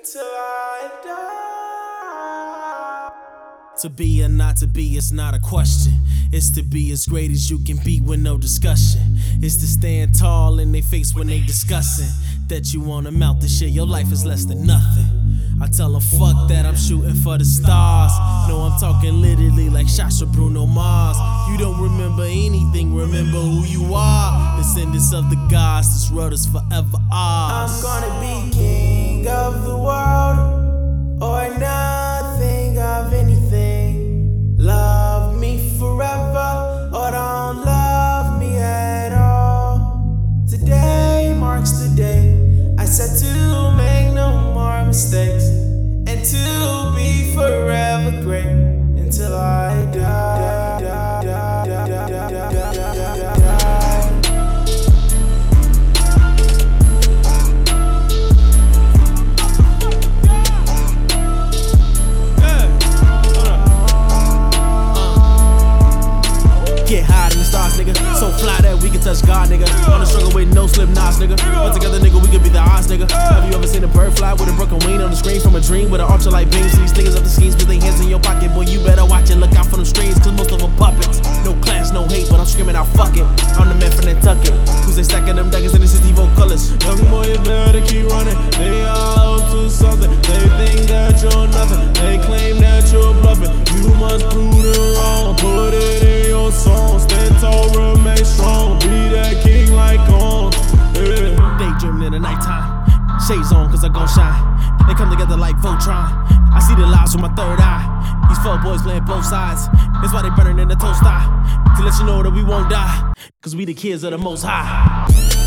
Until I die. To be or not to be, it's not a question. It's to be as great as you can be with no discussion. It's to stand tall in their face when they discussing that you wanna mount the shit. Your life is less than nothing. I tell them fuck that I'm shooting for the stars. No, I'm talking literally like shots of Bruno Mars. You don't remember anything, remember who you are. Descendants of the gods, this world is forever ours. I'm gonna be king of the world or nothing of anything. Love me forever or don't love me at all. Today marks the day I said to make no more mistakes and to be forever great until I stars, nigga. So fly that we can touch God, nigga. On the struggle with no slip knots, nigga. But together, nigga, we could be the odds, nigga. Have you ever seen a bird fly with a broken wing on the screen from a dream with an ultralight beam? See these niggas up the schemes with their hands in your pocket, boy. You better watch it. Look out for them strings, cause most of them puppets. No class, no hate, but I'm screaming out, fuck it. I'm the man from Nantucket. Who's they stacking them daggers in the 64 colors? Young boy, you better keep Shades on, cause I gon' shine. They come together like Voltron. I see the lies with my third eye. These fuck boys playing both sides. That's why they burning in the toast eye. To let you know that we won't die. Cause we the kids of the most high.